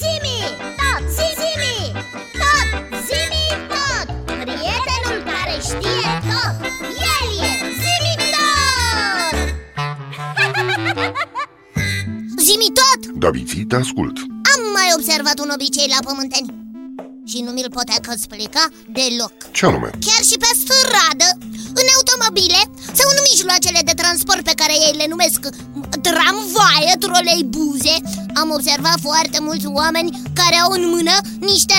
Zimi, tot, zimi, tot, zimi, tot. Prietenul care știe tot, el e zimi tot. Zimi tot! Daviții, te ascult. Am mai observat un obicei la pământeni. Și nu mi-l pot explica deloc. Ce anume? Chiar și pe stradă, în automobile sau în mijloacele de transport pe care ei le numesc tramvaie, troleibuze Am observat foarte mulți oameni care au în mână niște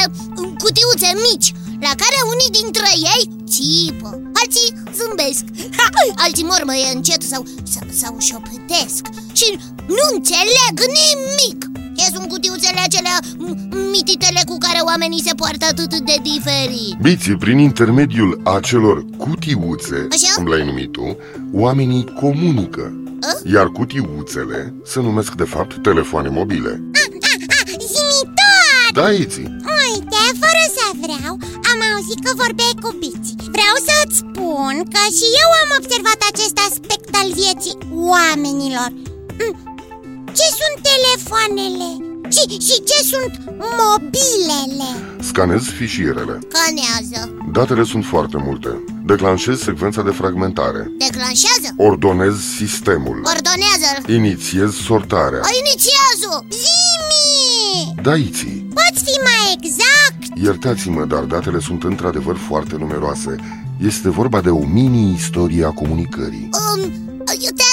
cutiuțe mici La care unii dintre ei țipă, alții zâmbesc. Ha, Alții mormăie încet sau, sau, sau șopătesc Și nu înțeleg nimic ce sunt cutiuțele acelea mititele cu care oamenii se poartă atât de diferit Biții, prin intermediul acelor cutiuțe, Așa? cum le-ai numit tu, oamenii comunică A? Iar cutiuțele se numesc de fapt telefoane mobile Zimitor! Da, Iții, Uite, fără să vreau, am auzit că vorbeai cu Biți Vreau să-ți spun că și eu am observat acest aspect al vieții oamenilor Mm, Ce sunt telefoanele? Și, și ce sunt mobilele? scanezi fișierele. Canează, Datele sunt foarte multe. Declanșezi secvența de fragmentare. Declanșează, Ordonezi sistemul. Ordonează. Inițiezi sortarea. Inițiază. Zimi! Da, Iții, Poți fi mai exact? iertați-mă, dar datele sunt într-adevăr foarte numeroase. Este vorba de o mini-istorie a comunicării. Um, Te ascultăm, zimi tot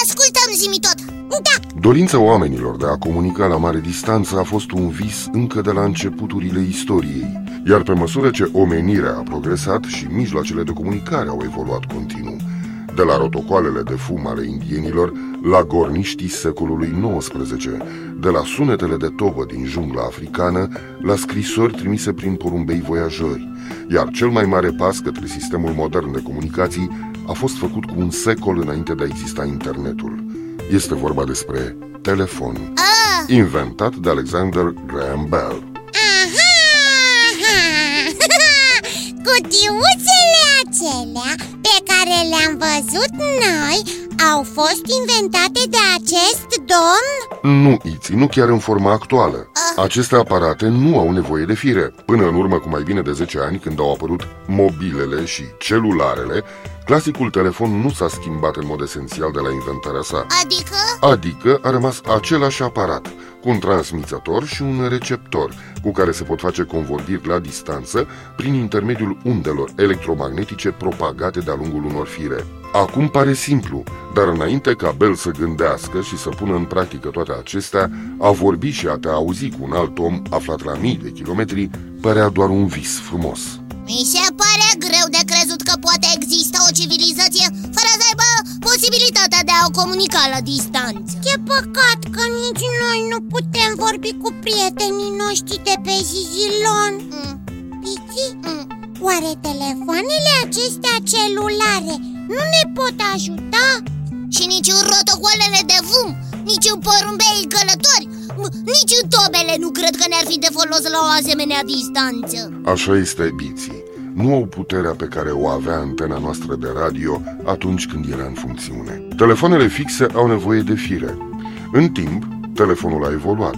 Da, Dorința oamenilor de a comunica la mare distanță a fost un vis încă de la începuturile istoriei, iar pe măsură ce omenirea a progresat și mijloacele de comunicare au evoluat continuu, de la rotocoalele de fum ale indienilor la gorniștii secolului XIX, de la sunetele de tobă din jungla africană la scrisori trimise prin porumbei voiajori, iar cel mai mare pas către sistemul modern de comunicații a fost făcut cu un secol înainte de a exista internetul. Este vorba despre telefon, ah, inventat de Alexander Graham Bell. Aha! Cutiuțele acelea pe care le-am văzut noi au fost inventate de acest domn? Nu, Iți, nu chiar în forma actuală. Aceste aparate nu au nevoie de fire. Până în urmă cu mai bine de 10 ani, când au apărut mobilele și celularele, clasicul telefon nu s-a schimbat în mod esențial de la inventarea sa. Adică? Adică a rămas același aparat, cu un transmițător și un receptor, cu care se pot face convorbiri la distanță prin intermediul undelor electromagnetice propagate de-a lungul unor fire. Acum pare simplu, dar înainte ca Bell să gândească și să pună în practică toate acestea, a vorbi și a te auzi cu un alt om aflat la mii de kilometri părea doar un vis frumos. Mi se pare greu de crezut că poate exista o civilizație fără să aibă posibilitatea de a o comunica la distanță Ce păcat că nici noi nu putem vorbi cu prietenii noștri de pe Zizilon mm, Pici, mm. Oare telefoanele acestea celulare nu ne pot ajuta? Și nici în rotocoalele de vum, nici în porumbei călători m- Nici în tobele nu cred că ne-ar fi de folos la o asemenea distanță Așa este, biții. Nu au puterea pe care o avea antena noastră de radio atunci când era în funcțiune. Telefoanele fixe au nevoie de fire. În timp, telefonul a evoluat.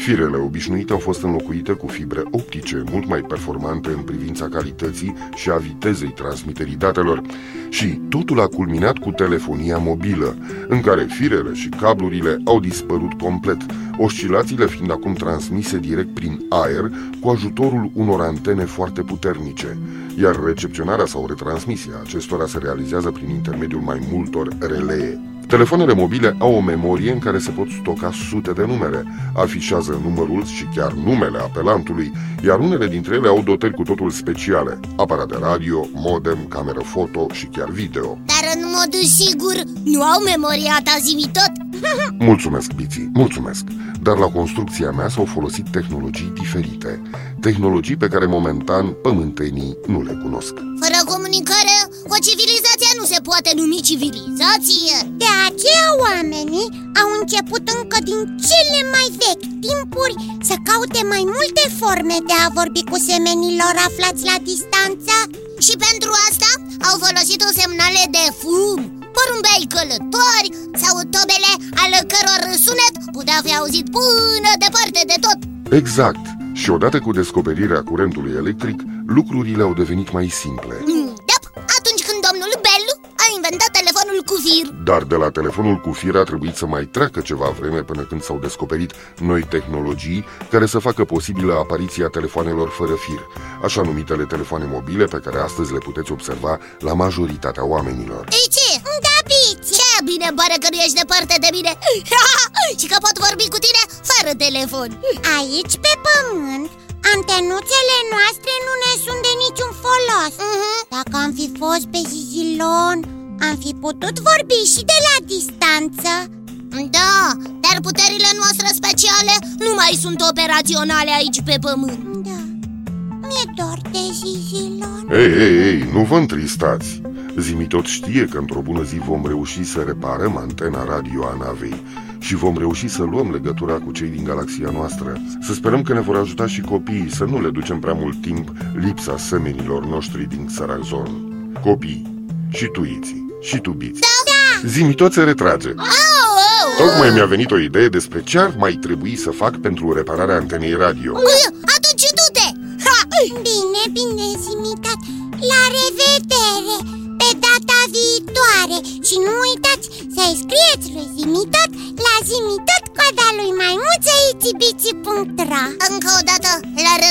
Firele obișnuite au fost înlocuite cu fibre optice, mult mai performante în privința calității și a vitezei transmiterii datelor. Și totul a culminat cu telefonia mobilă, în care firele și cablurile au dispărut complet, oscilațiile fiind acum transmise direct prin aer cu ajutorul unor antene foarte puternice, iar recepționarea sau retransmisia acestora se realizează prin intermediul mai multor relee. Telefoanele mobile au o memorie în care se pot stoca sute de numere, afișează numărul și chiar numele apelantului, iar unele dintre ele au dotări cu totul speciale, aparat de radio, modem, cameră foto și chiar video. Dar în mod sigur nu au memoria ta zimi tot Mulțumesc, Biții, mulțumesc! Dar la construcția mea s-au folosit tehnologii diferite, tehnologii pe care momentan pământenii nu le cunosc. Fără comunicare, o civilizație nu se poate numi civilizație De aceea oamenii au început încă din cele mai vechi timpuri să caute mai multe forme de a vorbi cu semenilor aflați la distanță Și pentru asta au folosit o semnale de fum Porumbei călători sau tobele ale căror sunet putea fi auzit până departe de tot Exact. Și odată cu descoperirea curentului electric, lucrurile au devenit mai simple. Mm, Dep, atunci când domnul Bellu a inventat telefonul cu fir Dar de la telefonul cu fir a trebuit să mai treacă ceva vreme până când s-au descoperit noi tehnologii care să facă posibilă apariția telefoanelor fără fir, așa numitele telefoane mobile pe care astăzi le puteți observa la majoritatea oamenilor. Ei ce? Da, Bici Ce bine pare că nu ești departe de mine. Și că pot vorbi cu tine fără telefon. Aici pe pământ Antenuțele noastre nu ne sunt de niciun folos. Mhm. Dacă am fi fost pe Zizilon Am fi putut vorbi și de la distanță. Da, dar puterile noastre speciale nu mai sunt operaționale aici pe pământ. Da, mi-e dor de Zizilon. Ei, ei, ei, nu vă întristați! Zimi tot știe că într-o bună zi vom reuși să reparăm antena radio a navei și vom reuși să luăm legătura cu cei din galaxia noastră. Să sperăm că ne vor ajuta și copiii să nu le ducem prea mult timp lipsa semenilor noștri din Sarazon. Copii, și tu, Iți, și tu, Biți. Da, Zimi tot se retrage. Au, au, Tocmai mi-a venit o idee despre ce ar mai trebui să fac pentru repararea antenei radio. Atunci du-te! Ha! bine, bine, Zimitat La revedere, pe data viitoare Și nu uitați să-i scrieți lui Zimitot La Zimitot coada lui maimuță itibici.ro Încă o dată, la revedere!